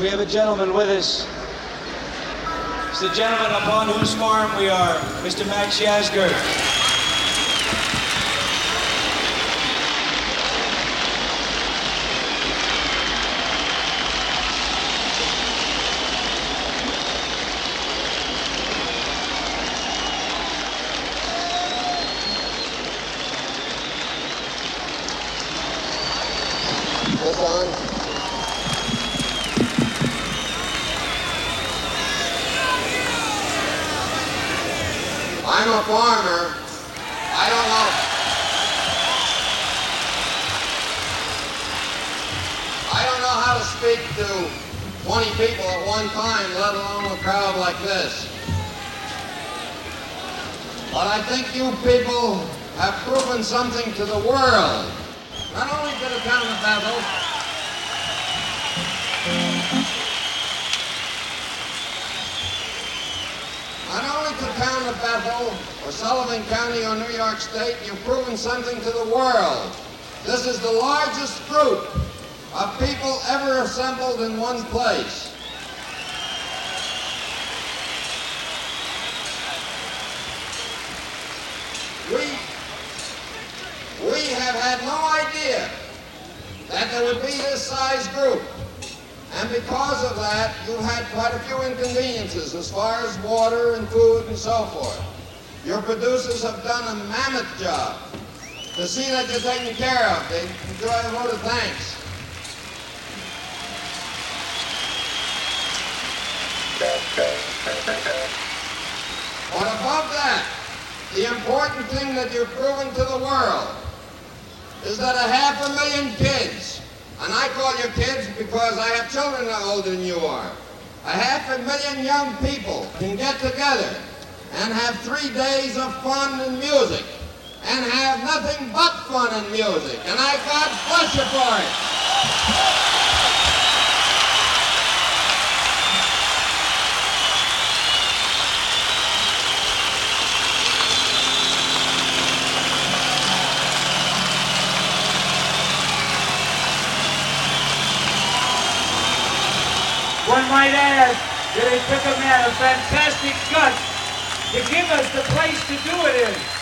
we have a gentleman with us. It's the gentleman upon whose farm we are, Mr. Max Yasgur. Assembled in one place. We we have had no idea that there would be this size group. And because of that, you had quite a few inconveniences as far as water and food and so forth. Your producers have done a mammoth job to see that you're taken care of. They enjoy a vote of thanks. But above that, the important thing that you've proven to the world is that a half a million kids, and I call you kids because I have children that are older than you are, a half a million young people can get together and have three days of fun and music and have nothing but fun and music. And I God bless you for it. One might add that it took a man of fantastic guts to give us the place to do it in.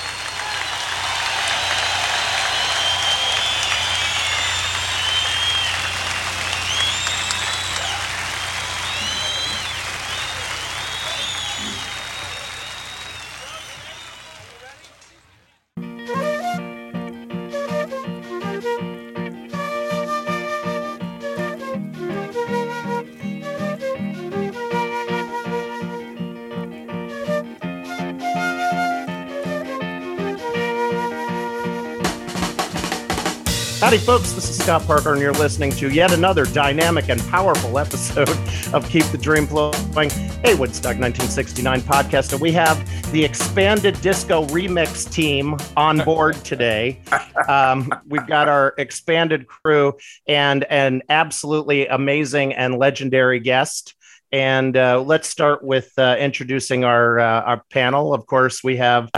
Howdy, folks. This is Scott Parker, and you're listening to yet another dynamic and powerful episode of Keep the Dream Flowing, a Woodstock 1969 podcast. And we have the expanded disco remix team on board today. Um, we've got our expanded crew and an absolutely amazing and legendary guest. And uh, let's start with uh, introducing our uh, our panel. Of course, we have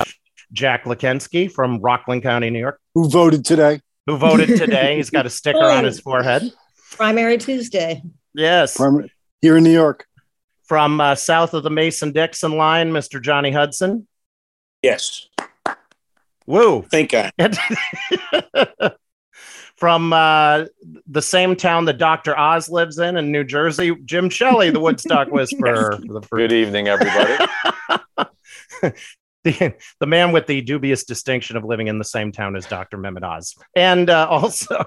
Jack Lakensky from Rockland County, New York Who voted today? Who voted today. He's got a sticker on his forehead. Primary Tuesday. Yes. Prim- Here in New York. From uh, south of the Mason Dixon line, Mr. Johnny Hudson. Yes, Woo. think I. From uh, the same town that Dr. Oz lives in in New Jersey, Jim Shelley, the Woodstock Whisperer. The first- Good evening, everybody. the, the man with the dubious distinction of living in the same town as Dr. Mehmet Oz. And uh, also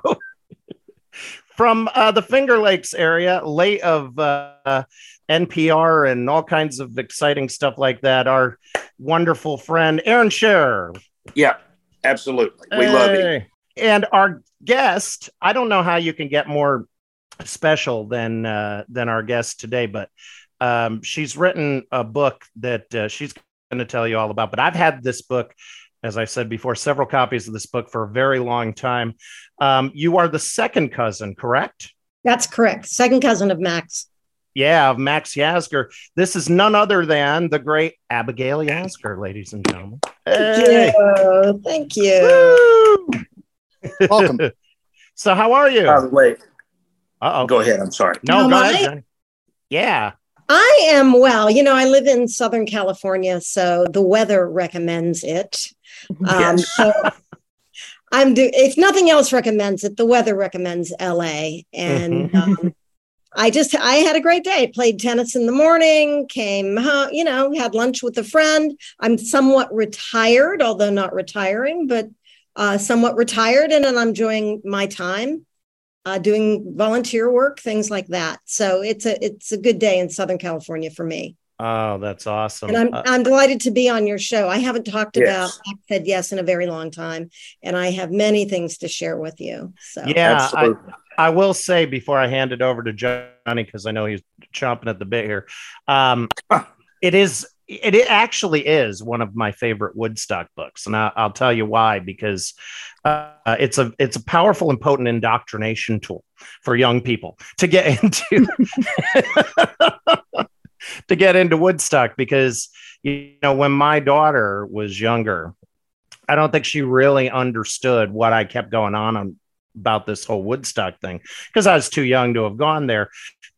from uh, the Finger Lakes area, late of uh, NPR and all kinds of exciting stuff like that, our wonderful friend Aaron Scherer. Yeah, absolutely. We love you. And our guest, I don't know how you can get more special than uh, than our guest today, but um, she's written a book that uh, she's going to tell you all about. But I've had this book, as I said before, several copies of this book for a very long time. Um, you are the second cousin, correct? That's correct. Second cousin of Max. Yeah, of Max Yasgur. This is none other than the great Abigail Yasgur, ladies and gentlemen. Hey. you. Thank you. Welcome. so, how are you? By the way, Uh oh. go ahead. I'm sorry. No, No, go ahead, Johnny. Yeah. I am well. You know, I live in Southern California, so the weather recommends it. Um, Yes. so I'm do if nothing else recommends it, the weather recommends LA. And um, I just I had a great day. Played tennis in the morning, came home, you know, had lunch with a friend. I'm somewhat retired, although not retiring, but uh, somewhat retired, and then I'm enjoying my time. Uh, doing volunteer work, things like that. So it's a it's a good day in Southern California for me, Oh, that's awesome. and I'm Uh, I'm delighted to be on your show. I haven't talked Yes. about Max said yes in a very long time, and I have many things to share with you. So yeah, I, I will say before I hand it over to Johnny because I know he's chomping at the bit here. Um, it is it, it actually is one of my favorite Woodstock books, and I, I'll tell you why. Because uh, it's a it's a powerful and potent indoctrination tool for young people to get into to get into Woodstock. Because you know when my daughter was younger, I don't think she really understood what I kept going on on about this whole Woodstock thing because I was too young to have gone there.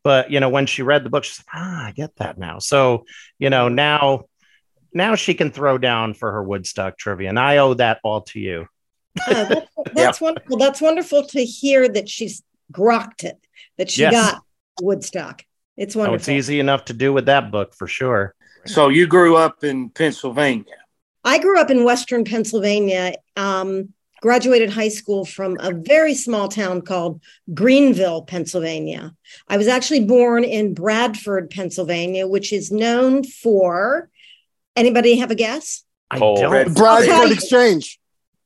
But you know, when she read the book, she's like, "Ah, I get that now." So you know, now now she can throw down for her Woodstock trivia, and I owe that all to you. Oh, that's, that's wonderful. That's wonderful to hear that she's grokked it, that she Yes. got Woodstock. It's Oh, wonderful. it's easy enough to do with that book for sure. So you grew up in Pennsylvania. I grew up in Western Pennsylvania. Um, graduated high school from a very small town called Greenville, Pennsylvania. I was actually born in Bradford, Pennsylvania, which is known for. Anybody have a guess? I Oh, don't. Red- Bradford Okay. Exchange.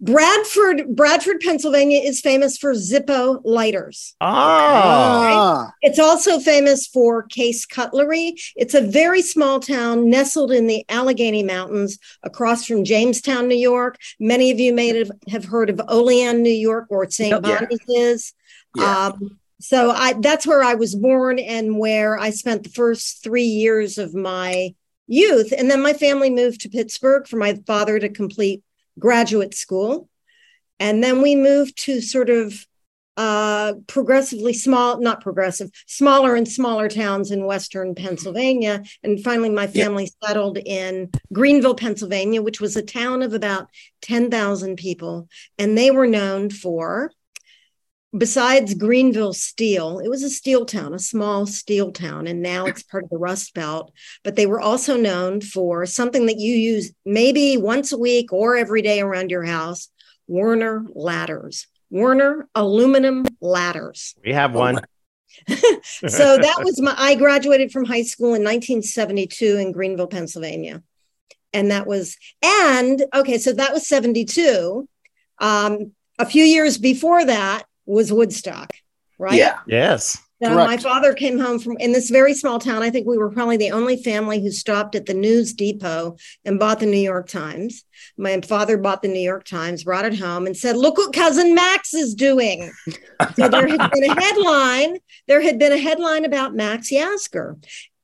Bradford, Bradford, Pennsylvania is famous for Zippo lighters. Oh, Ah, It's also famous for case cutlery. It's a very small town nestled in the Allegheny Mountains across from Jamestown, New York. Many of you may have, heard of Olean, New York, or St. Yeah. Bonnie's is. Yeah. Um, so I that's where I was born and where I spent the first three years of my youth. And then my family moved to Pittsburgh for my father to complete graduate school. And then we moved to sort of uh, progressively small, not progressive, smaller and smaller towns in Western Pennsylvania. And finally, my Yeah. family settled in Greenville, Pennsylvania, which was a town of about 10,000 people. And they were known for, besides Greenville Steel, it was a steel town, a small steel town, and now it's part of the Rust Belt. But they were also known for something that you use maybe once a week or every day around your house Werner ladders. Werner aluminum ladders. we have one. so that was my I graduated from high school in 1972 in Greenville, Pennsylvania. And that was and okay, so that was 72. Um, a few years before that was Woodstock, right? Yeah. Yes. So my father came home from in this very small town. I think we were probably the only family who stopped at the news depot and bought the New York Times. My father bought the New York Times, brought it home, and said, "Look what cousin Max is doing." so there had been a headline. There had been a headline about Max Yasgur.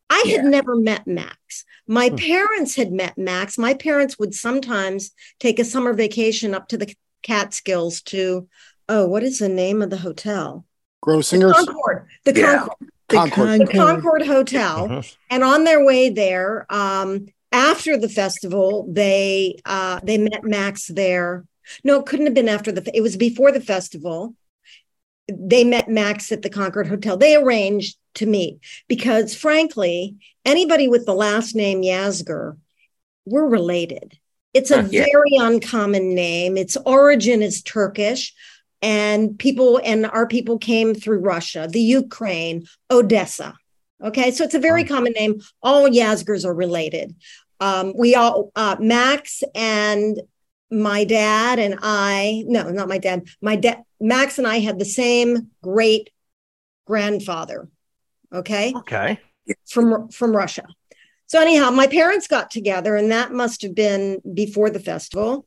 I had Yeah. never met Max. My Hmm. parents had met Max. My parents would sometimes take a summer vacation up to the Catskills to, oh, what is the name of the hotel? Grossinger's. Concord. The Yeah. Concord. Concord. The Concord Hotel. Mhm. And on their way there, um, after the festival, they uh, they met Max there. No, it couldn't have been after the. It was before the festival. They met Max at the Concord Hotel. They arranged to meet because, frankly, anybody with the last name Yasgur, we're related. It's a Yeah. very uncommon name. Its origin is Turkish, and people and our people came through Russia, the Ukraine, Odessa. Okay, so it's a very common name. All Yasgurs are related. Um, we all, uh, Max and my dad and I, no, not my dad, my dad, Max and I had the same great grandfather. Okay Okay. from from Russia. So anyhow, my parents got together, and that must have been before the festival.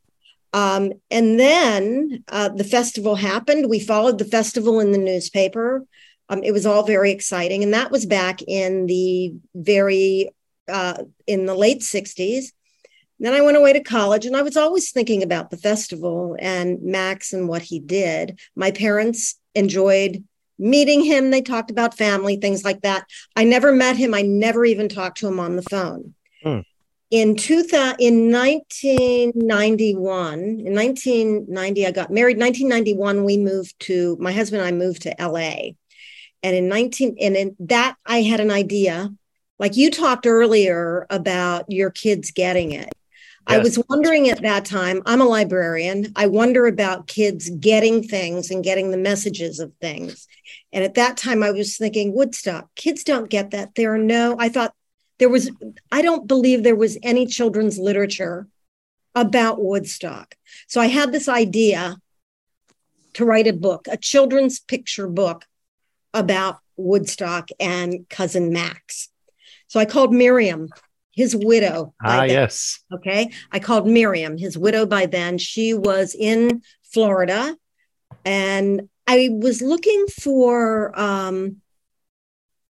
Um, and then uh, the festival happened. We followed the festival in the newspaper. Um, it was all very exciting, and that was back in the very uh, in the late '60s. Then I went away to college, and I was always thinking about the festival and Max and what he did. My parents enjoyed meeting him. They talked about family, things like that. I never met him. I never even talked to him on the phone. Hmm. In 2000, in 1991, in 1990, I got married. 1991, we moved to my husband and I moved to LA. And in 19, and in that I had an idea, like you talked earlier about your kids getting it. I was wondering at that time, I'm a librarian. I wonder about kids getting things and getting the messages of things. And at that time, I was thinking, Woodstock, kids don't get that. There are no, I thought there was, I don't believe there was any children's literature about Woodstock. So I had this idea to write a book, a children's picture book about Woodstock and cousin Max. So I called Miriam, his widow. Ah, yes. Okay. I called Miriam, his widow by then. She was in Florida. And I was looking for um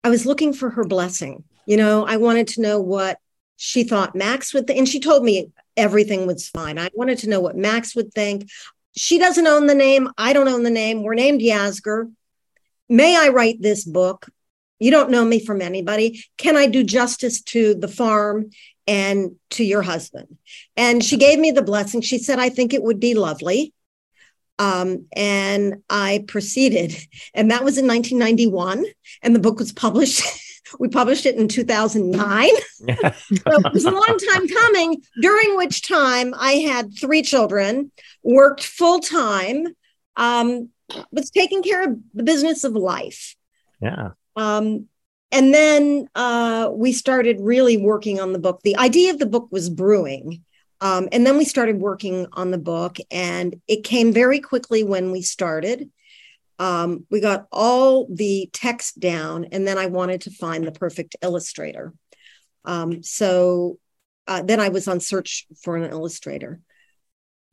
I was looking for her blessing. You know, I wanted to know what she thought Max would think. And she told me everything was fine. I wanted to know what Max would think. She doesn't own the name. I don't own the name. We're named Yasgur. May I write this book? You don't know me from anybody. Can I do justice to the farm and to your husband? And she gave me the blessing. She said, I think it would be lovely. Um, and I proceeded. And that was in 1991. And the book was published. we published it in 2009. So it was a long time coming, during which time I had three children, worked full time, um, was taking care of the business of life. yeah. Um, and then uh, we started really working on the book. The idea of the book was brewing. Um, and then we started working on the book, and it came very quickly when we started. Um, we got all the text down, and then I wanted to find the perfect illustrator. Um, so uh, then I was on search for an illustrator.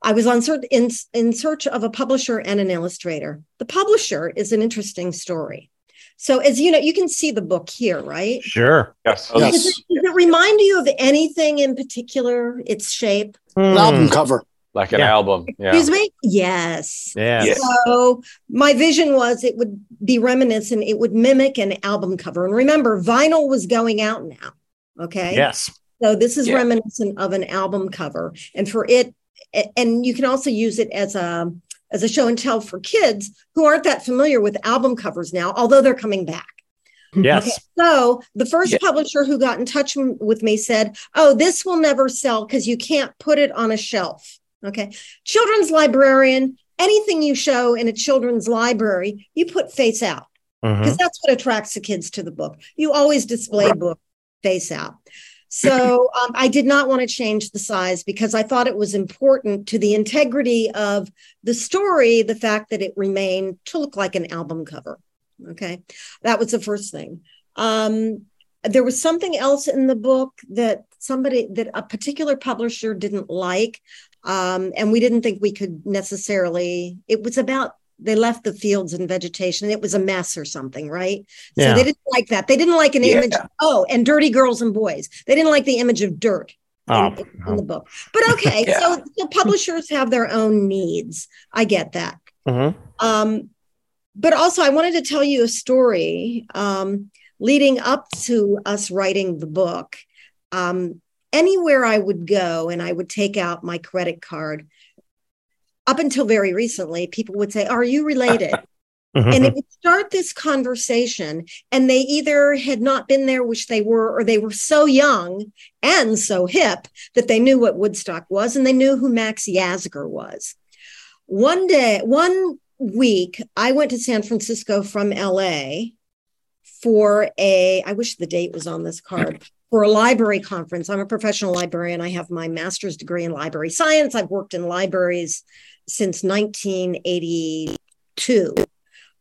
I was on search in, in search of a publisher and an illustrator. The publisher is an interesting story. So, as you know, you can see the book here, right? Sure. Yes. Yes. Does it, does it remind you of anything in particular? Its shape? An album cover. Like an Yeah. album. Yeah. Excuse me? Yes. Yeah. Yes. So my vision was it would be reminiscent, it would mimic an album cover. And remember, vinyl was going out now. Okay. Yes. So this is Yeah. reminiscent of an album cover. And for it, and you can also use it as a as a show and tell for kids who aren't that familiar with album covers now, although they're coming back. Yes. So the first Yeah. publisher who got in touch with me said, "Oh, this will never sell because you can't put it on a shelf." Okay, children's librarian, anything you show in a children's library, you put face out because that's what attracts the kids to the book. You always display book face out. So um, I did not want to change the size because I thought it was important to the integrity of the story, the fact that it remained to look like an album cover. Okay, that was the first thing. Um, there was something else in the book that somebody that a particular publisher didn't like, um, and we didn't think we could necessarily. It was about they left the fields and vegetation. It was a mess or something, right? Yeah. So they didn't like that. They didn't like an Yeah. image. Oh, and dirty girls and boys. They didn't like the image of dirt in, Oh, in the book. But okay, Yeah. so, the publishers have their own needs. I get that. Mhm. Um, but also, I wanted to tell you a story um, leading up to us writing the book. Um, anywhere I would go and I would take out my credit card, up until very recently, people would say, Are you related? Mhm. and it would start this conversation and they either had not been there which they were or they were so young and so hip that they knew what woodstock was and they knew who max Yasgur was one day one week i went to san francisco from la for a i wish the date was on this card for a library conference i'm a professional librarian i have my master's degree in library science i've worked in libraries since 1982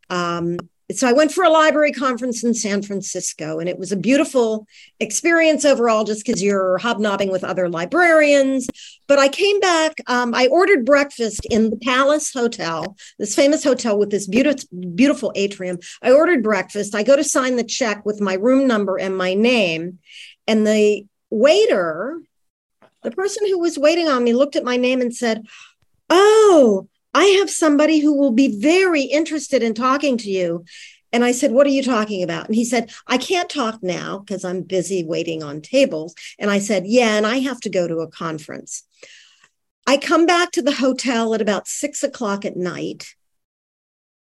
um, so I went for a library conference in San Francisco, and it was a beautiful experience overall, just because you're hobnobbing with other librarians. But I came back. Um, I ordered breakfast in the Palace Hotel, this famous hotel with this beautiful, beautiful atrium. I ordered breakfast. I go to sign the check with my room number and my name, and the waiter, the person who was waiting on me, looked at my name and said, "Oh." I have somebody who will be very interested in talking to you. And I said, What are you talking about? And he said, I can't talk now because I'm busy waiting on tables. And I said, Yeah, and I have to go to a conference. I come back to the hotel at about six o'clock at night.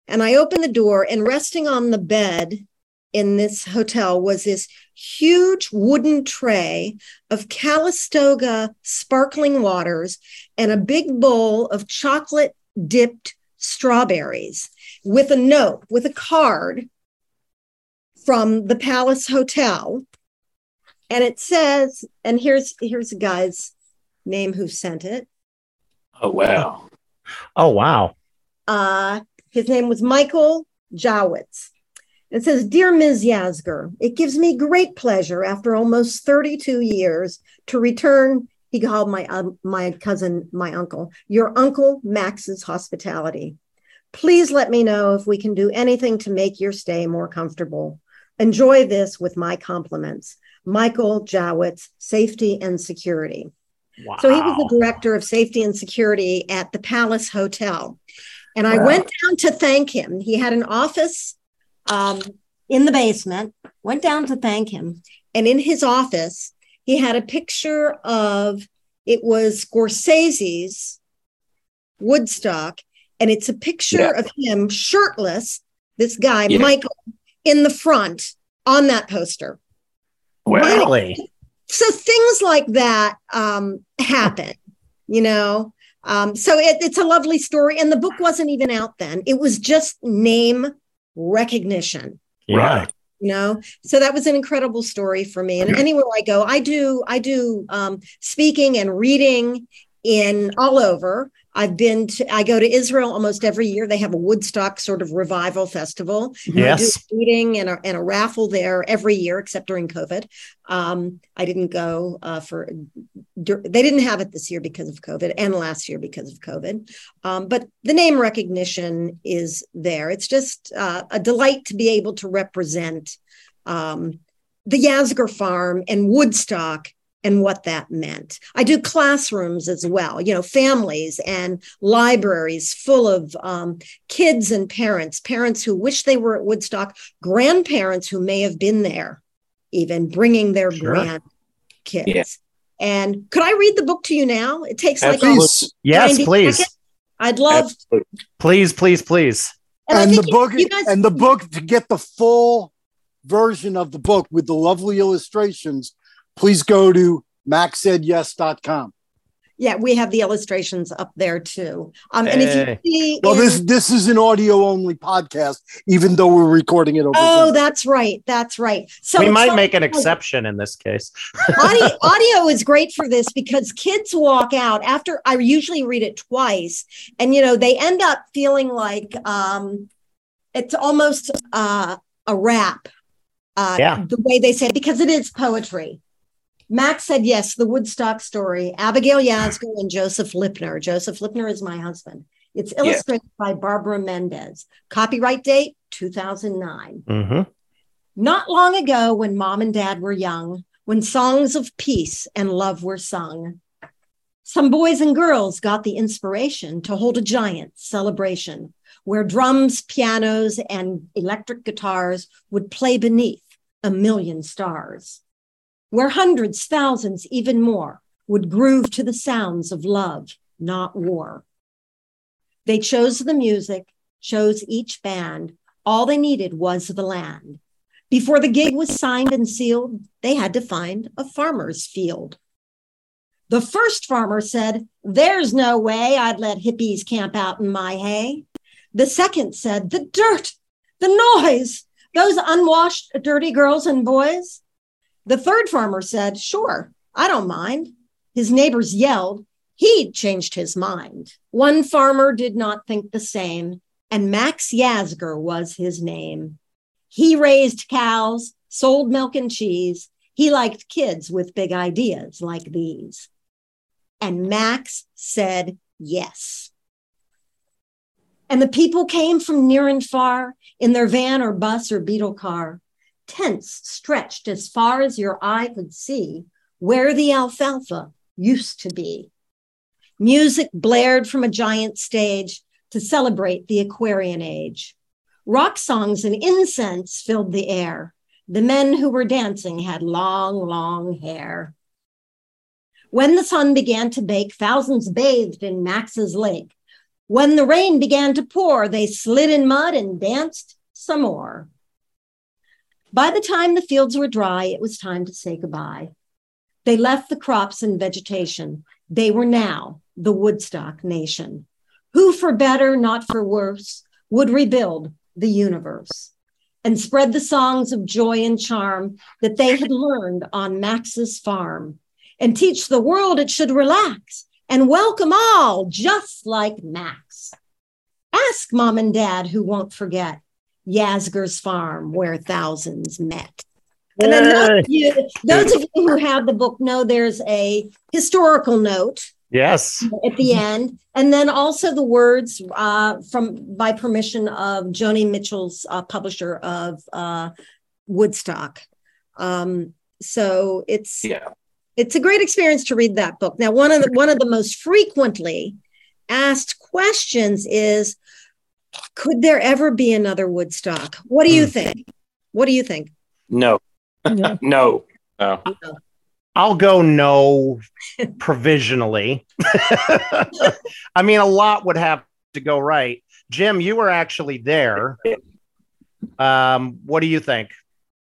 And I open the door, and resting on the bed in this hotel was this huge wooden tray of Calistoga sparkling waters and a big bowl of chocolate dipped strawberries with a note, with a card from the Palace Hotel. And it says, and here's here's a guy's name who sent it. Oh wow. Oh wow. Uh, his name was Michael Jowitz. It says, Dear Ms. Yasgur, it gives me great pleasure after almost 32 years to return, he called my, uh, my cousin my uncle, your uncle Max's hospitality. Please let me know if we can do anything to make your stay more comfortable. Enjoy this with my compliments. Michael Jowitz, Safety and Security. Wow. So he was the director of safety and security at the Palace Hotel. And I went down to thank him. He had an office um, in the basement, went down to thank him. And in his office, he had a picture of it was Scorsese's Woodstock. And it's a picture Yeah. of him shirtless, this guy, Yeah. Michael, in the front on that poster Wow. Really? so things like that um, happen you know um, so it, it's a lovely story and the book wasn't even out then it was just name recognition. Yeah. Right. you know? So that was an incredible story for me. And anywhere i go i do i do um, speaking and reading in all over i've been to i go to israel almost every year. They have a woodstock sort of revival festival. And Yes. a reading and a, and a raffle there every year except during covid. Um, i didn't go uh, for they didn't have it this year because of covid and last year because of covid. Um, but the name recognition is there. It's just uh, a delight to be able to represent um, the Yasgur farm and Woodstock and what that meant. I do classrooms as well, you know, families and libraries full of um, kids and parents, parents who wish they were at Woodstock, grandparents who may have been there, even bringing their Sure. grandkids. Yeah. And could I read the book to you now? It takes like Absolutely. Yes, please. seconds. I'd love, Absolutely. Please, please, please. and, And, the you- book you guys, and the book to get the full version of the book with the lovely illustrations, please go to maxsaidyes.com. yeah, we have the illustrations up there too. Um, and if you see, Well, in- this this is an audio only podcast, even though we're recording it over. oh, Zoom. that's right, that's right. So we might so- make an exception in this case. audio, audio is great for this because kids walk out after I usually read it twice, and you know they end up feeling like um, it's almost uh, a rap. Uh, Yeah. the way they say it, because it is poetry. Max said yes. The Woodstock story. Abigail Yasgur and Joseph Lipner. Joseph Lipner is my husband. It's illustrated by Barbara Mendez. Copyright date 2009. hmm Not long ago, when mom and dad were young, when songs of peace and love were sung, some boys and girls got the inspiration to hold a giant celebration where drums, pianos, and electric guitars would play beneath a million stars, where hundreds, thousands, even more would groove to the sounds of love, not war. They chose the music, chose each band. All they needed was the land. Before the gig was signed and sealed, they had to find a farmer's field. The first farmer said, There's no way I'd let hippies camp out in my hay. The second said, The dirt, the noise, those unwashed, dirty girls and boys. The third farmer said, Sure, I don't mind. His neighbors yelled, He'd changed his mind. One farmer did not think the same, and Max Yasgur was his name. He raised cows, sold milk and cheese. He liked kids with big ideas like these. And Max said yes. And the people came from near and far in their van or bus or beetle car, tents stretched as far as your eye could see, where the alfalfa used to be. Music blared from a giant stage to celebrate the Aquarian age. Rock songs and incense filled the air. The men who were dancing had long, long hair. When the sun began to bake, thousands bathed in Max's lake. When the rain began to pour, they slid in mud and danced some more. By the time the fields were dry, it was time to say goodbye. They left the crops and vegetation. They were now the Woodstock nation, who, for better, not for worse, would rebuild the universe and spread the songs of joy and charm that they had learned on Max's farm and teach the world it should relax and welcome all just like Max. Ask mom and dad who won't forget Yasgur's farm where thousands met. And then those of, you, those of you who have the book know there's a historical note Yes. At the end. And then also the words uh, from by permission of Joni Mitchell's uh, publisher of uh, Woodstock. Um, so it's Yeah. it's a great experience to read that book. Now, one of the one of the most frequently asked questions is could there ever be another Woodstock? What do you Hmm. think? What do you think? No. no. No. I'll go no provisionally. I mean, a lot would have to go right. Jim, you were actually there. Um, what do you think?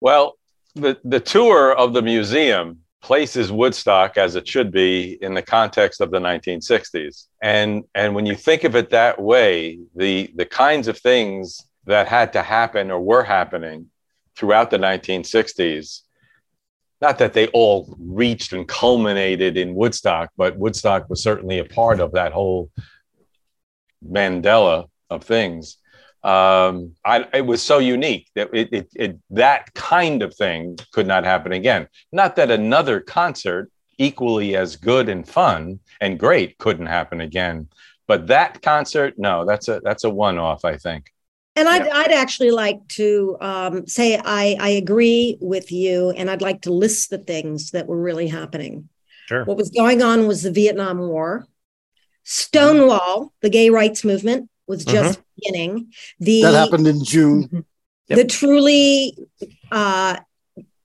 Well, the, the tour of the museum places Woodstock as it should be in the context of the 1960s. And, and when you think of it that way, the, the kinds of things that had to happen or were happening throughout the 1960s, not that they all reached and culminated in Woodstock, but Woodstock was certainly a part of that whole mandala of things um, I, it was so unique that it, it, it, that kind of thing could not happen again. Not that another concert equally as good and fun and great couldn't happen again, but that concert, no, that's a that's a one off, I think. And I'd, I'd actually like to um, say I, I agree with you, and I'd like to list the things that were really happening. Sure. What was going on was the Vietnam War, Stonewall, the gay rights movement was just beginning. The That happened in June. the truly uh,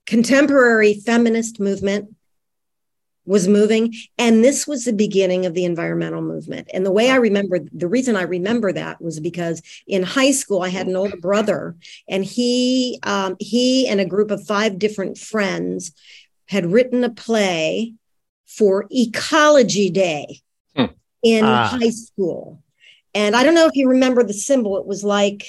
contemporary feminist movement was moving and this was the beginning of the environmental movement and the way i remember the reason i remember that was because in high school i had an older brother and he um, he and a group of five different friends had written a play for ecology day Hmm. in Ah. high school and i don't know if you remember the symbol it was like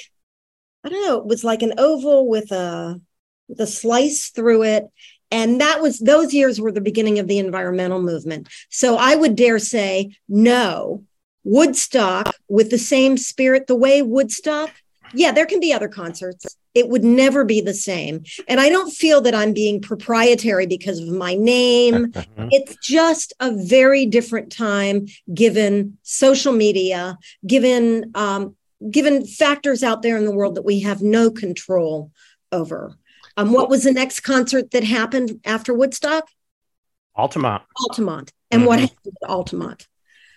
I don't know, it was like an oval with a with a slice through it. And that was those years were the beginning of the environmental movement. So I would dare say no. Woodstock with the same spirit, the way Woodstock, yeah, there can be other concerts. It would never be the same. And I don't feel that I'm being proprietary because of my name. It's just a very different time given social media, given um, given factors out there in the world that we have no control over. Um, what was the next concert that happened after Woodstock? Altamont. Altamont. And what Mhm. happened at Altamont?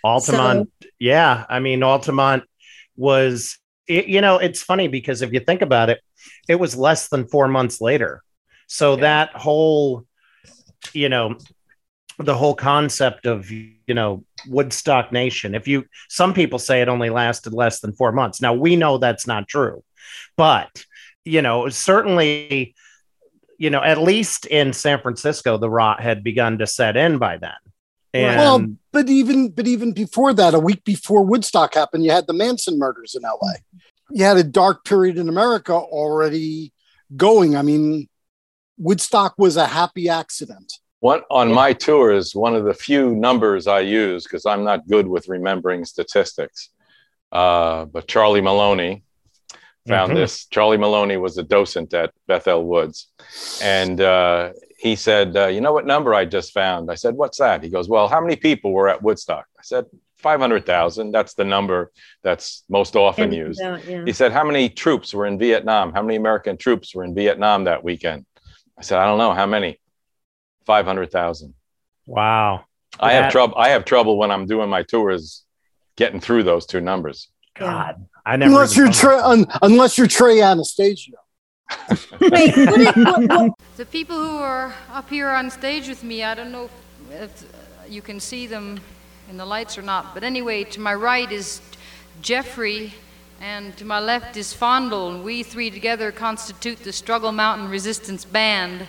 Altamont. yeah. I mean, Altamont was, it, you know, it's funny because if you think about it, it was less than four months later. So that whole, you know, the whole concept of, you know, Woodstock Nation, if you, some people say it only lasted less than four months. Now we know that's not true, but, you know, certainly, you know, at least in San Francisco, the rot had begun to set in by then. And well, but even but even before that, a week before Woodstock happened, you had the Manson murders in LA. You had a dark period in America already going. I mean, Woodstock was a happy accident. One on my tours, one of the few numbers I use because I'm not good with remembering statistics. Uh, but Charlie Maloney found Mhm. this. Charlie Maloney was a docent at Bethel Woods, and uh, he said, uh, "You know what number I just found?" I said, "What's that?" He goes, "Well, how many people were at Woodstock?" I said, 500,000. That's the number that's most often used." uh, yeah. He said, How many troops were in Vietnam? How many American troops were in Vietnam that weekend? I said, I don't know. How many? 500,000. wow. I have trouble. I have trouble when I'm doing my tours getting through those two numbers. God. I never. Unless you're thought Trey, un, unless you're Trey Anastasio. The people who are up here on stage with me, I don't know if you can see them in the lights or not, but anyway, to my right is Jeffrey, and to my left is Fondle, and we three together constitute the Struggle Mountain Resistance Band.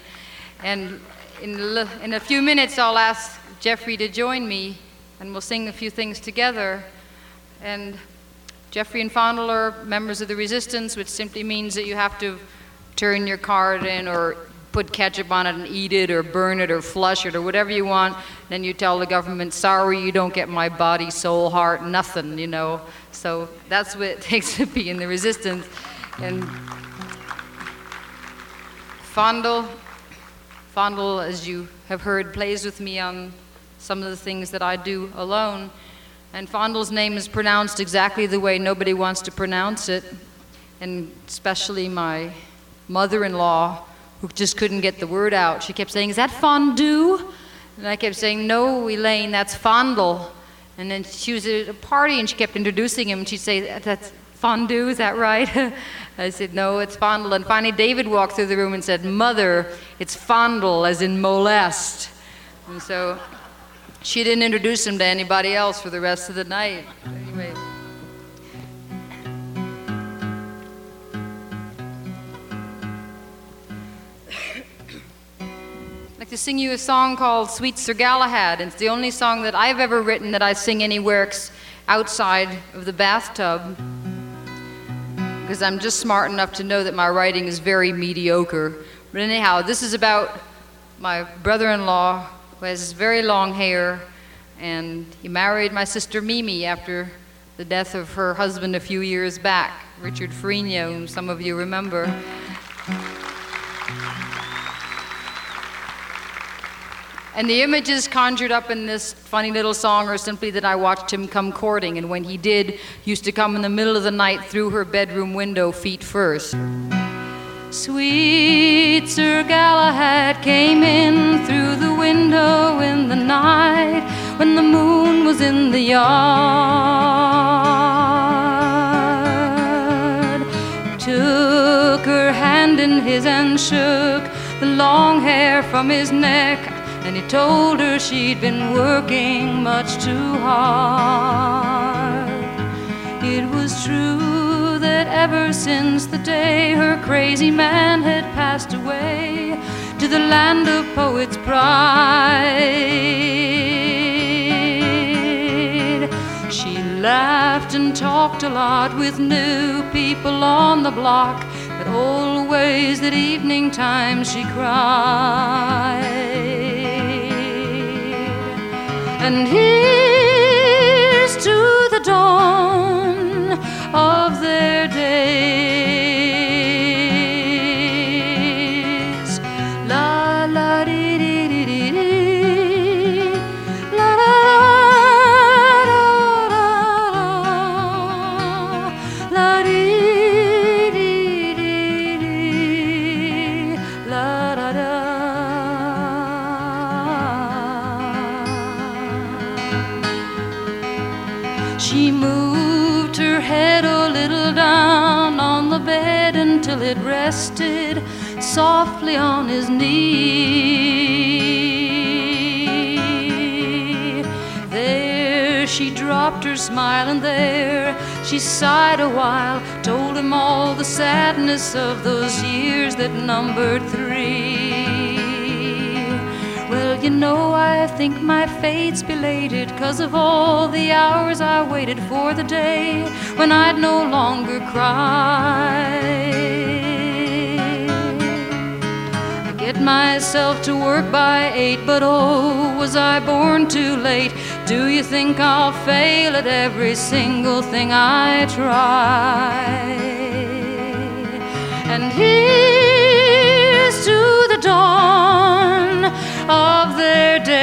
And in, in a few minutes, I'll ask Jeffrey to join me, and we'll sing a few things together. And Jeffrey and Fondle are members of the resistance, which simply means that you have to turn your card in or put ketchup on it and eat it or burn it or flush it or whatever you want. Then you tell the government, sorry, you don't get my body, soul, heart, nothing, you know. So that's what it takes to be in the resistance. And Fondle, Fondle, as you have heard, plays with me on some of the things that I do alone. And Fondle's name is pronounced exactly the way nobody wants to pronounce it, and especially my mother in law, who just couldn't get the word out. She kept saying, Is that fondue? And I kept saying, No, Elaine, that's fondle. And then she was at a party and she kept introducing him, and she'd say, That's fondue, is that right? I said, No, it's fondle. And finally, David walked through the room and said, Mother, it's fondle, as in molest. And so she didn't introduce him to anybody else for the rest of the night. Anyway. To sing you a song called Sweet Sir Galahad. It's the only song that I've ever written that I sing anywhere outside of the bathtub. Because I'm just smart enough to know that my writing is very mediocre. But anyhow, this is about my brother in law who has very long hair, and he married my sister Mimi after the death of her husband a few years back, Richard Fariña, whom some of you remember. And the images conjured up in this funny little song are simply that I watched him come courting, and when he did, used to come in the middle of the night through her bedroom window, feet first. Sweet Sir Galahad came in through the window in the night when the moon was in the yard. Took her hand in his and shook the long hair from his neck, and he told her she'd been working much too hard. It was true that ever since the day her crazy man had passed away to the land of poets' pride, she laughed and talked a lot with new people on the block, but always at evening time she cried. And here's softly on his knee. There she dropped her smile, and there she sighed a while, told him all the sadness of those years that numbered three. Well, you know, I think my fate's belated, cause of all the hours I waited for the day when I'd no longer cry. Myself to work by eight, but oh, was I born too late? Do you think I'll fail at every single thing I try? And here's to the dawn of their days.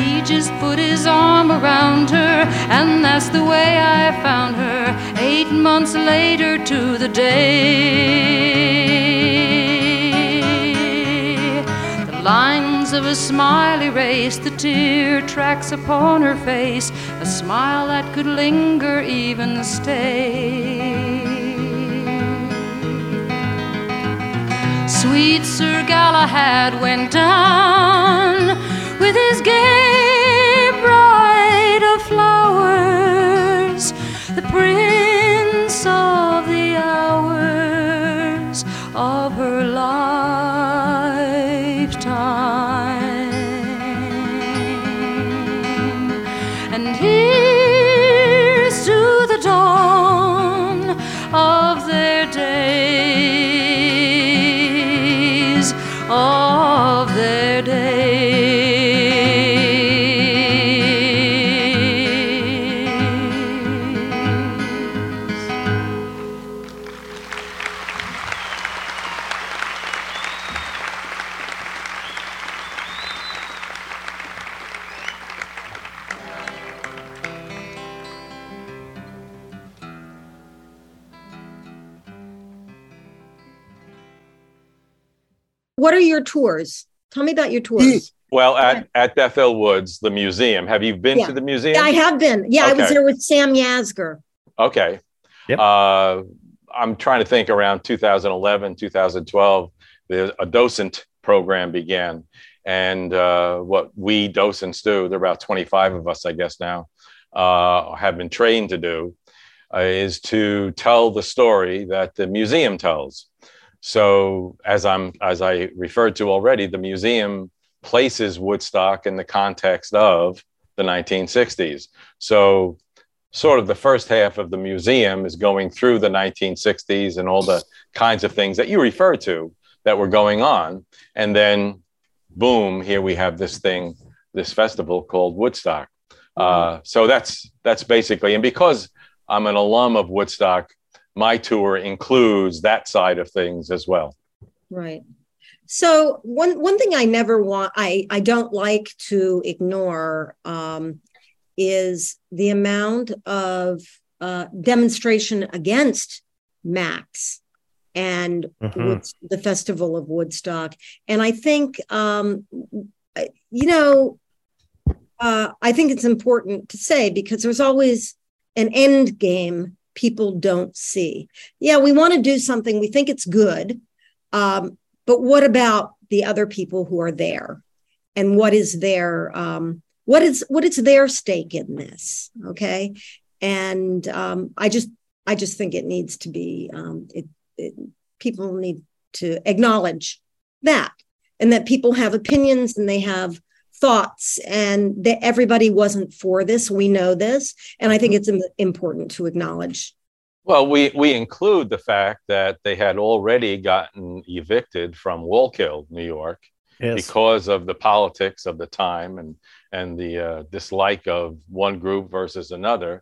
He just put his arm around her, and that's the way. Eight months later to the day. The lines of a smile erased the tear tracks upon her face, a smile that could linger, even stay. Sweet Sir Galahad went down with his gay bride of flowers, the prince your tours? Tell me about your tours. Well, at, at Bethel Woods, the museum. Have you been Yeah. to the museum? I have been. Yeah, I was Okay. there with Sam Yasgur. Okay. Yep. Uh, I'm trying to think around 2011, 2012, the, a docent program began. And uh, what we docents do, there are about 25 of us, I guess, now, uh, have been trained to do, uh, is to tell the story that the museum tells. So, as I'm as I referred to already, the museum places Woodstock in the context of the 1960s. So, sort of the first half of the museum is going through the 1960s and all the kinds of things that you refer to that were going on. And then, boom, here we have this thing, this festival called Woodstock. Uh, so that's that's basically, and because I'm an alum of Woodstock, my tour includes that side of things as well. Right. So one one thing I never want I I don't like to ignore um, is the amount of uh, demonstration against Max and Mhm. Woods- the Festival of Woodstock, and I think um, you know uh, I think it's important to say because there's always an end game people don't see. Yeah, we want to do something. We think it's good. Um, but what about the other people who are there? And what is their um, what is what is their stake in this? Okay. And um, I just I just think it needs to be um, it, it people need to acknowledge that and that people have opinions and they have thoughts and that everybody wasn't for this we know this and i think it's important to acknowledge Well, we, we include the fact that they had already gotten evicted from Wallkill, New York, Yes. because of the politics of the time and and the uh, dislike of one group versus another.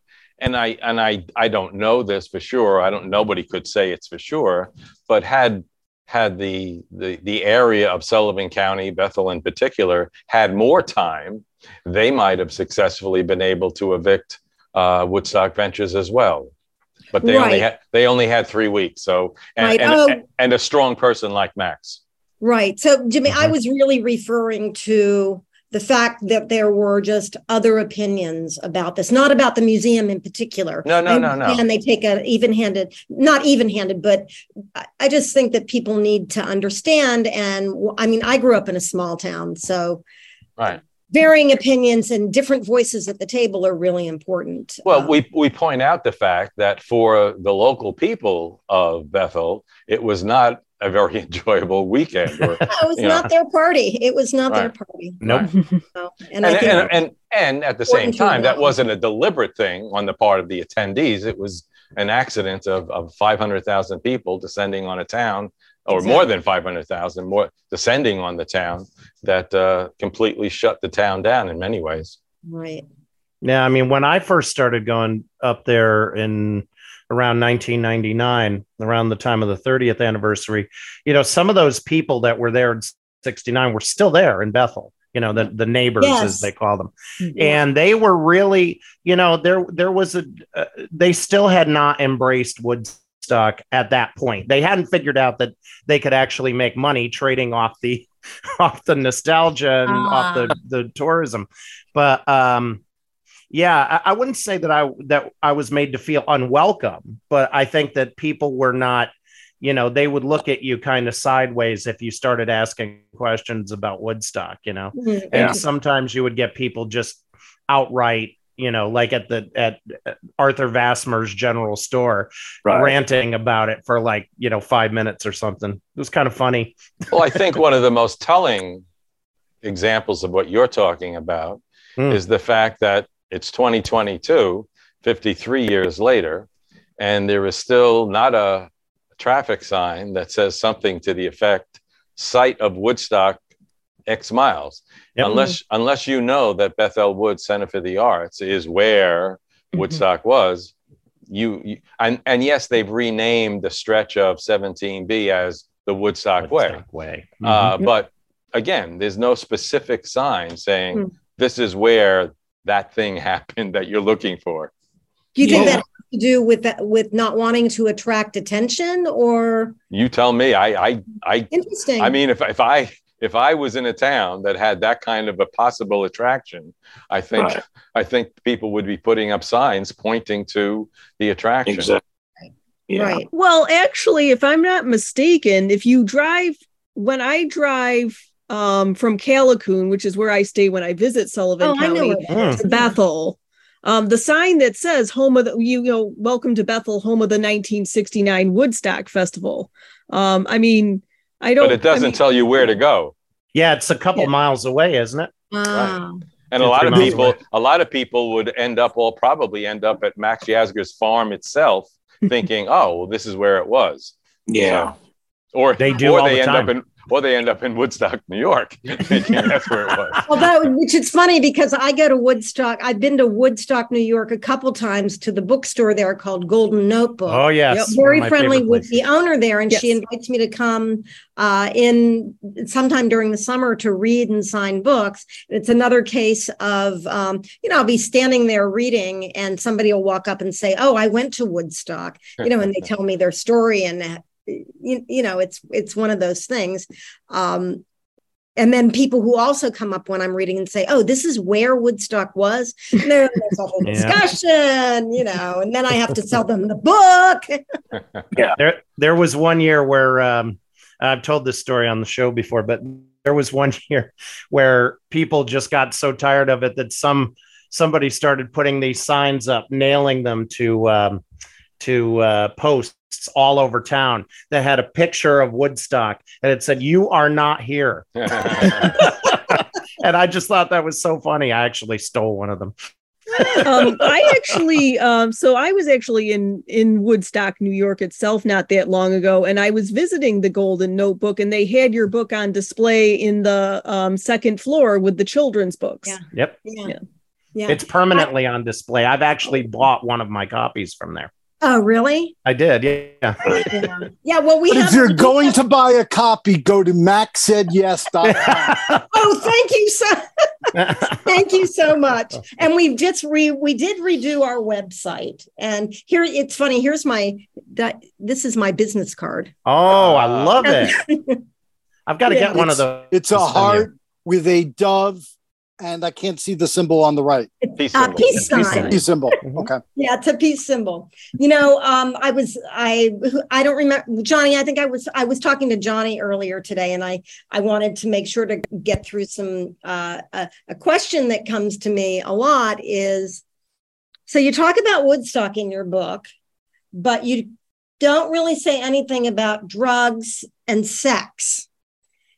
And I and I I don't know this for sure. I don't. Nobody could say it's for sure. But had had the the the area of Sullivan County, Bethel in particular, had more time, they might have successfully been able to evict uh, Woodstock Ventures as well. But they only had they only had three weeks. So and Right. and, Oh. and a strong person like Max. Right. So, Jimmy, I Mhm. was really referring to the fact that there were just other opinions about this, not about the museum in particular. No, no, no, no. And they take a even-handed, not even-handed, but I- just think that people need to understand. And I mean, I grew up in a small town, so Right. varying opinions and different voices at the table are really important. Well, Um, we, we point out the fact that for the local people of Bethel, it was not a very enjoyable weekend. Or, it was you know. not their party. It was not their party. Nope. So, and, and, I think and, and, and at the same time, that wasn't a deliberate thing on the part of the attendees. It was an accident of, of 500,000 people descending on a town, or more than 500,000 more descending on the town that uh, completely shut the town down in many ways. right. Yeah, I mean, when I first started going up there in around 1999, around the time of the 30th anniversary, you know, some of those people that were there in 69 were still there in Bethel, you know, the, the neighbors, Yes. as they call them. Yeah. And they were really, you know, there, there was a, uh, they still had not embraced Woodstock at that point. They hadn't figured out that they could actually make money trading off the, off the nostalgia and off the the tourism. But um, yeah, I, I wouldn't say that I that I was made to feel unwelcome, but I think that people were not you know they would look at you kind of sideways if you started asking questions about woodstock you know Mhm. and sometimes you would get people just outright you know like at the at arthur vassmer's general store Right. ranting about it for like you know five minutes or something it was kind of funny Well, I think one of the most telling examples of what you're talking about Hmm. is the fact that it's 2022, 53 years later, and there is still not a traffic sign that says something to the effect site of Woodstock X miles. Yep. Unless unless you know that Bethel Woods Center for the Arts is where Woodstock was, you, you and, and yes, they've renamed the stretch of 17B as the Woodstock, Way. Woodstock way Uh, Mm-hmm. but again, there's no specific sign saying Hmm. this is where that thing happened that you're looking for. Do you think Yeah. that has to do with that with not wanting to attract attention or You tell me. I, I, I, interesting? I mean, if, if I, if I was in a town that had that kind of a possible attraction, I think, Right. I think people would be putting up signs pointing to the attraction. Exactly. Yeah. right. Well, actually, if I'm not mistaken, if you drive when I drive um, from Callicoon, which is where I stay when I visit Sullivan Oh, County, where that is. to Bethel, um, the sign that says "Home of the," you know, "Welcome to Bethel, home of the 1969 Woodstock Festival." Um, I mean, I don't. But it doesn't I mean, tell you where to go. yeah it's a couple Yeah. miles away isn't it Ah. And a lot of people, away. a lot of people would end up, well, probably end up at Max Yasgur's farm itself, thinking, "Oh, well, this is where it was." Yeah. or They do or all they the end time. up in or they end up in Woodstock, New York, that's where it was. Although, which it's funny because I go to Woodstock. I've been to Woodstock, New York, a couple times to the bookstore there called Golden Notebook. oh yes one of very friendly with the owner there, and she invites me to come uh, in sometime during the summer to read and sign books. It's another case of, um, you know, I'll be standing there reading, and somebody will walk up and say, "Oh, I went to Woodstock," you know, and they tell me their story, and you, you know, it's it's one of those things. Um, and then people who also come up when I'm reading and say, "Oh, this is where Woodstock was." And there- there's a whole Yeah. discussion, you know, and then I have to sell them the book. yeah, there there was one year where um, I've told this story on the show before, but there was one year where people just got so tired of it that some somebody started putting these signs up, nailing them to um, to uh, posts all over town that had a picture of Woodstock and it said, "You are not here." and I just thought that was so funny. I actually stole one of them. um, I actually, um, so I was actually in in Woodstock, New York itself, not that long ago, and I was visiting the Golden Notebook, and they had your book on display in the um, second floor with the children's books. Yeah. Yep. Yeah. Yeah. Yeah. It's permanently on display. I've actually bought one of my copies from there. Oh, really? I did. Yeah. Yeah. Yeah. Well, we But have. if you're we going have- to buy a copy, go to maxsaidyes.com. Oh, thank you so. thank you so much. And we just re we did redo our website, and here it's funny. Here's my that this is my business card. Oh, I love it. I've got to Yeah. get one of those. It's a heart with a dove, and I can't see the symbol on the right. Peace Uh, symbol. peace Peace sign. sign. Peace symbol. Mhm. Okay. Yeah, it's a peace symbol. You know, um, I was I I don't remember Johnny. I think I was I was talking to Johnny earlier today, and I I wanted to make sure to get through some uh, a, a question that comes to me a lot is so you talk about Woodstock in your book, but you don't really say anything about drugs and sex.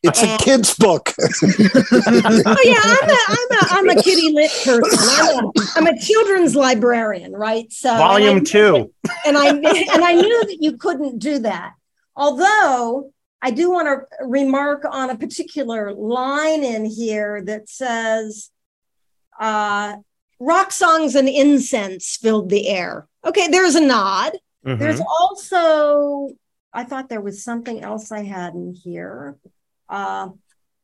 It's a kid's book. oh yeah, I'm a I'm a I'm a kitty lit person. I'm a, I'm a children's librarian, right? So and I Volume knew two. that- and I and I knew that you couldn't do that. Although I do want to remark on a particular line in here that says, uh, "Rock songs and incense filled the air." Okay, there's a nod. Mhm. There's also, I thought there was something else I had in here. Uh,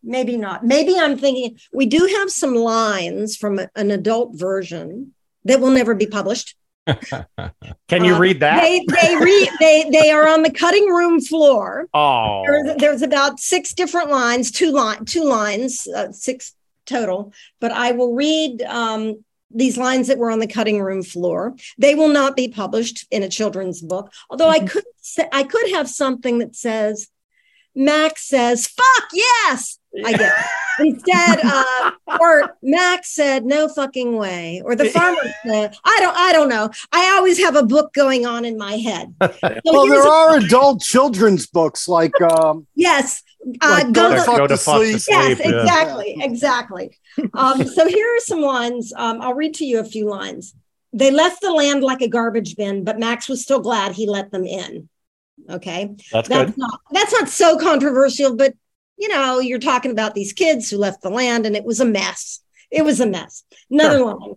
maybe not. Maybe I'm thinking we do have some lines from a- an adult version that will never be published. Can you Uh, read that? They they read they they are on the cutting room floor. oh, There's, there's about six different lines, two line two lines, uh, six total. But I will read um, these lines that were on the cutting room floor. They will not be published in a children's book. Although I could say, I could have something that says, Max says, "Fuck yes." I get it. instead, uh, or Max said, "No fucking way," or the farmer said, "I don't, I don't know." I always have a book going on in my head. So Well, here's there a- are adult children's books like um, yes, uh, like go Go to to- Fuck Go to to Fuck to Sleep. Sleep. Yes, yeah. exactly, exactly. Um, so here are some lines. Um, I'll read to you a few lines. They left the land like a garbage bin, but Max was still glad he let them in. Okay, That's that's good. not that's not so controversial, but you know, you're talking about these kids who left the land, and it was a mess. It was a mess. Another line.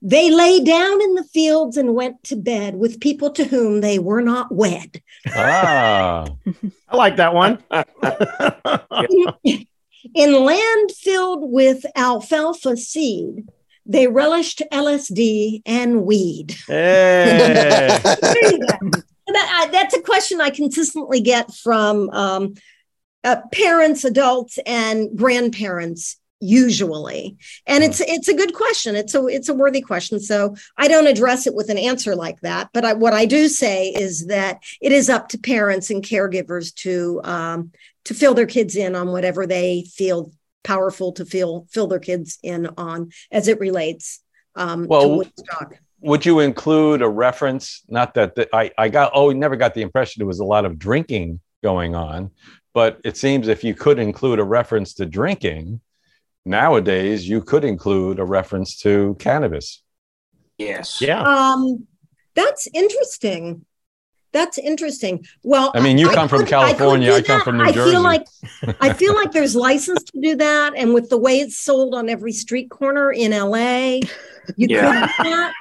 They lay down in the fields and went to bed with people to whom they were not wed. Ah, I like that one. In land filled with alfalfa seed, they relished LSD and weed. Hey. There you go. That- I- that's a question I consistently get from um, uh, parents, adults, and grandparents usually and it's it's a good question it's a it's a worthy question so i don't address it with an answer like that but I, what i do say is that it is up to parents and caregivers to um, to fill their kids in on whatever they feel powerful to feel fill their kids in on as it relates um, to Well, Woodstock. Would you include a reference? Not that the, I, I got, oh, we never got the impression there was a lot of drinking going on, but it seems if you could include a reference to drinking, nowadays you could include a reference to cannabis. Yes. yeah. Um, that's interesting. That's interesting. Well, I mean, you come from could- I could California, do I come from New I Jersey. feel like I feel like there's license to do that, and with the way it's sold on every street corner in LA, you Yeah. could do that.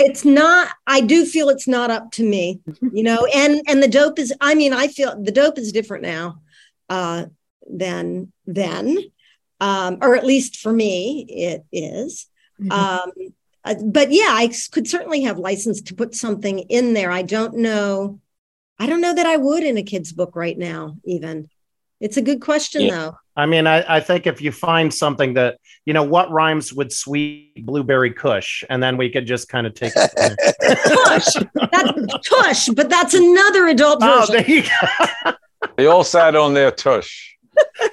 It's not. I do feel it's not up to me, you know. And and the dope is. I mean, I feel the dope is different now uh, than then, um, or at least for me, it is. Um, uh, but yeah, i could certainly have license to put something in there. I don't know. I don't know that I would in a kid's book right now, even. It's a good question, Yeah. though. I mean, I, I think if you find something that, you know, what rhymes with sweet blueberry kush, and then we could just kind of take it. from there. Tush. That's tush, but that's another adult oh, version. there you go. They all sat on their tush.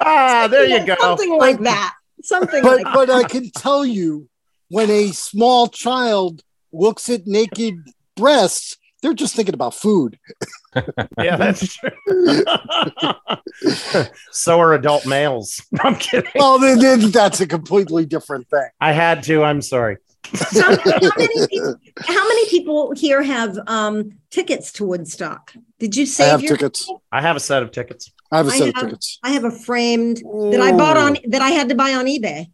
Ah, there you go. Something like that. Something but like but I can tell you when a small child looks at naked breasts, they're just thinking about food. Yeah, that's true. so are adult males. I'm kidding. Well, then, then that's a completely different thing. I had to. I'm sorry. how, how many people, how many people here have um, tickets to Woodstock? Did you I have your tickets. I have a set of tickets. I have a set of tickets. I have a framed that I bought on that I had to buy on eBay.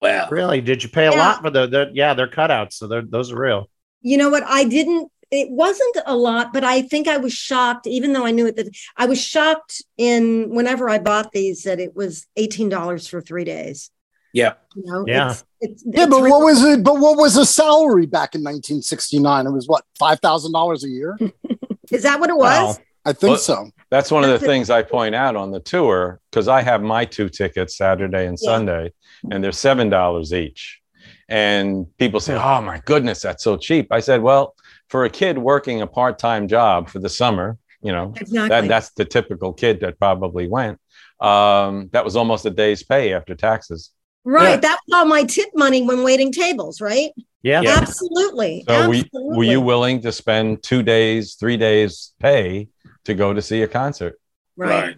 Wow. Really? Did you pay a Yeah. lot for the? the yeah, they're cutouts, so they're, those are real. You know what? I didn't. It wasn't a lot, but I think I was shocked, even though I knew it. That I was shocked in whenever I bought these that it was eighteen dollars for three days. yeah. You know, Yeah. it's, it's, Yeah, it's but re- what was it? But what was the salary back in 1969? It was what five thousand dollars a year. is that what it was? Wow. I think Well, so. That's one of the things I point out on the tour because I have my two tickets Saturday and Yeah. Sunday, and they're seven dollars each. And people say, "Oh my goodness, that's so cheap." I said, "Well, for a kid working a part-time job for the summer, you know, exactly. that that's the typical kid that probably went. Um, that was almost a day's pay after taxes. right. Yeah. That was all my tip money when waiting tables. Right. Yeah. Yeah. Absolutely. So, were, Absolutely. were you willing to spend two days, three days pay to go to see a concert? right.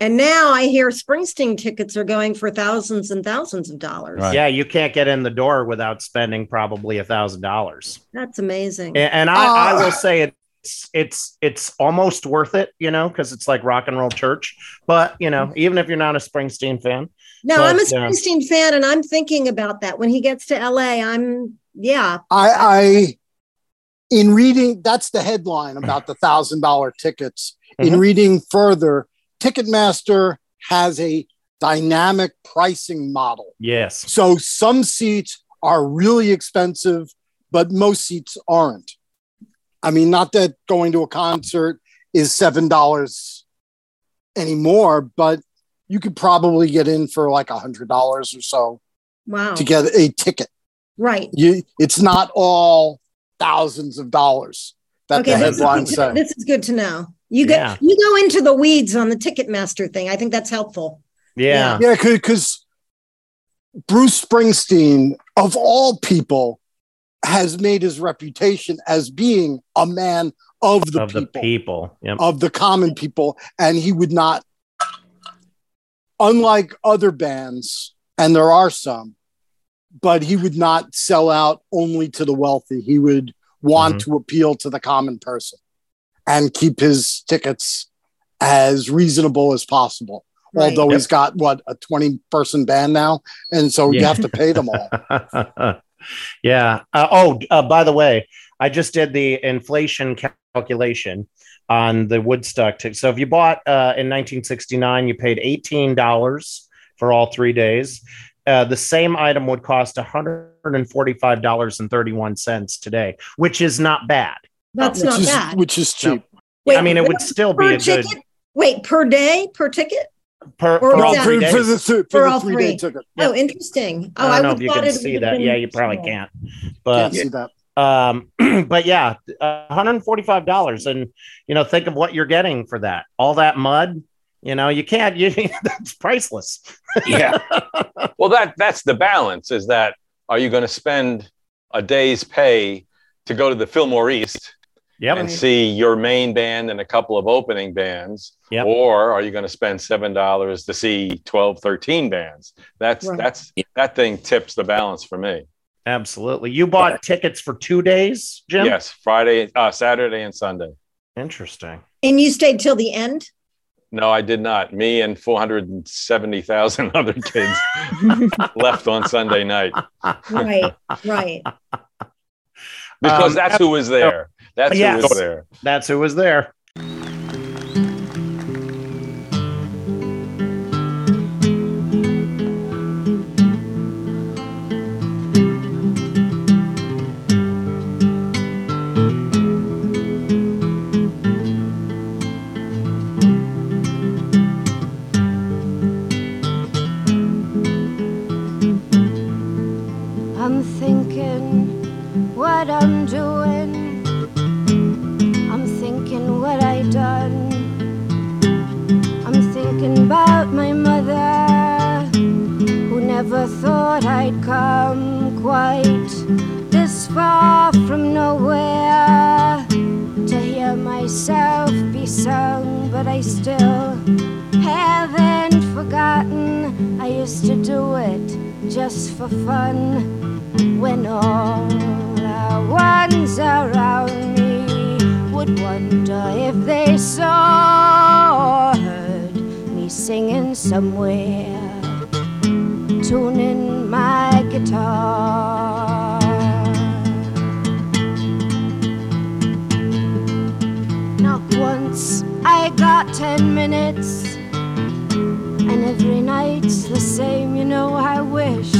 And now I hear Springsteen tickets are going for thousands and thousands of dollars. Right. Yeah, you can't get in the door without spending probably a thousand dollars. That's amazing. And, and I, I Ah. will say it's it's it's almost worth it, you know, because it's like rock and roll church. But you know, even if you're not a Springsteen fan, No, But, I'm a uh, Springsteen fan, and I'm thinking about that when he gets to LA. I'm yeah, I, I, in reading, that's the headline about the thousand dollar tickets. In Mhm. reading further, Ticketmaster has a dynamic pricing model. yes, So some seats are really expensive but most seats aren't. I mean, not that going to a concert is seven dollars anymore, but you could probably get in for like a hundred dollars or so Wow. to get a ticket. Right. You, it's not all thousands of dollars that Okay. the This is, headlines this is good to know. You go Yeah. you go into the weeds on the Ticketmaster thing. I think that's helpful. Yeah. Yeah, because Bruce Springsteen, of all people, has made his reputation as being a man of the of the people, people. Yep. of the common people, and he would not, unlike other bands, and there are some, but he would not sell out only to the wealthy. He would want Mhm. to appeal to the common person and keep his tickets as reasonable as possible. Right. Although Yep. he's got what a 20 person band now, and so you have to pay them all. yeah. Uh, oh, uh, by the way, I just did the inflation calculation on the Woodstock ticket. So if you bought uh, in 1969, you paid $18 for all three days. Uh, the same item would cost $145.31 today, which is not bad. That's which not is bad. which is cheap. I mean, it would still be per a good? Wait, per day, per ticket? per, for all that- three for, for days. the, for For all three three. day ticket. Oh, interesting. Oh, I don't know if you can see that. Yeah, you probably small. can't. But Can't see that. um but yeah $145 and you know think of what you're getting for that all that mud you know you can't you that's priceless Yeah. Well, that that's the balance. Is that are you going to spend a day's pay to go to the Fillmore East yep and see your main band and a couple of opening bands, Yep. or are you going to spend seven dollars to see 12, 13 bands? That's Right. that's that thing tips the balance for me. absolutely you bought tickets for two days jim Yes, Friday, uh, Saturday, and Sunday. interesting And you stayed till the end? No, I did not. Me and 470,000 other kids left on Sunday night Right, right. because Um, that's who was there. That's yes. who was there. that's who was there but I still haven't forgotten. I used to do it just for fun when all the ones around me would wonder if they saw or heard me singing somewhere, tuning my guitar. Once I got ten minutes, and every night's the same. You know, I wish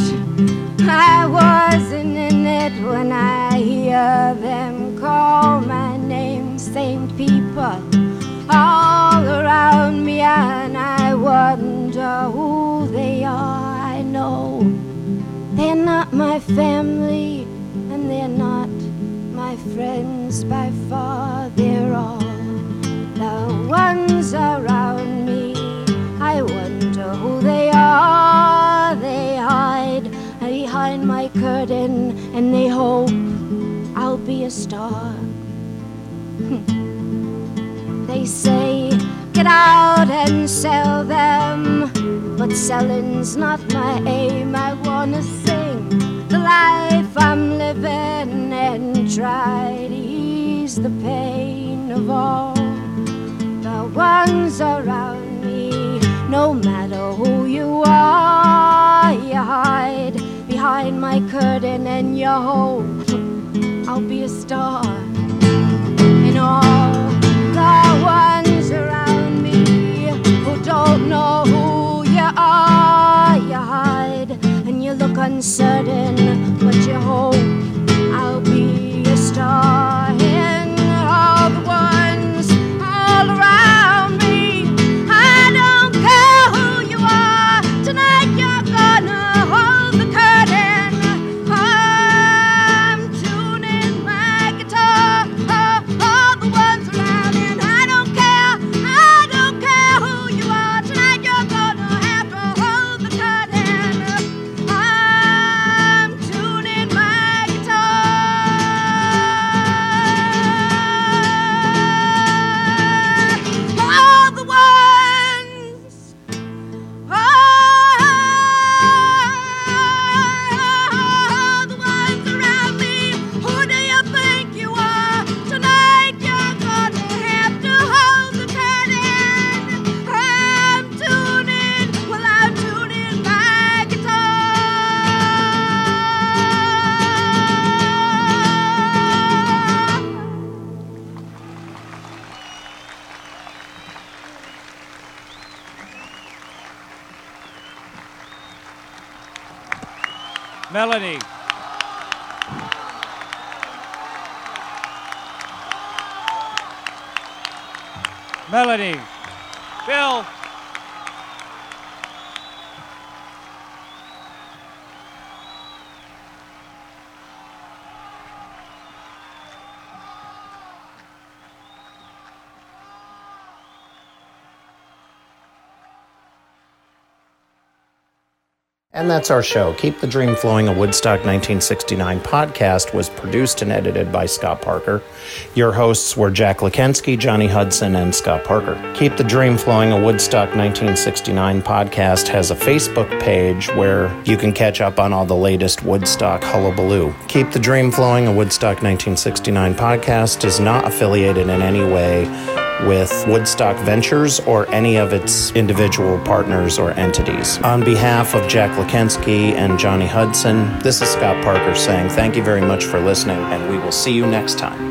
I wasn't in it when I hear them call my name. Same people all around me, and I wonder who they are. I know they're not my family, and they're not my friends by far. They're all around me. I wonder who they are. They hide behind my curtain and they hope I'll be a star. Hmm. they say, get out and sell them. But selling's not my aim. I wanna sing the life I'm living and try to ease the pain of all ones around me. No matter who you are, you hide behind my curtain and you hope I'll be a star. And all the ones around me who don't know who you are, you hide and you look uncertain, but you hope Melanie. Bill. And that's our show. Keep the Dream Flowing, a Woodstock 1969 podcast, was produced and edited by Scott Parker. Your hosts were Jack Lekensky, Johnny Hudson, and Scott Parker. Keep the Dream Flowing, a Woodstock 1969 podcast has a Facebook page where you can catch up on all the latest Woodstock hullabaloo. Keep the Dream Flowing, a Woodstock 1969 podcast is not affiliated in any way with Woodstock Ventures or any of its individual partners or entities. On behalf of Jack Lekensky and Johnny Hudson, this is Scott Parker saying thank you very much for listening, and we will see you next time.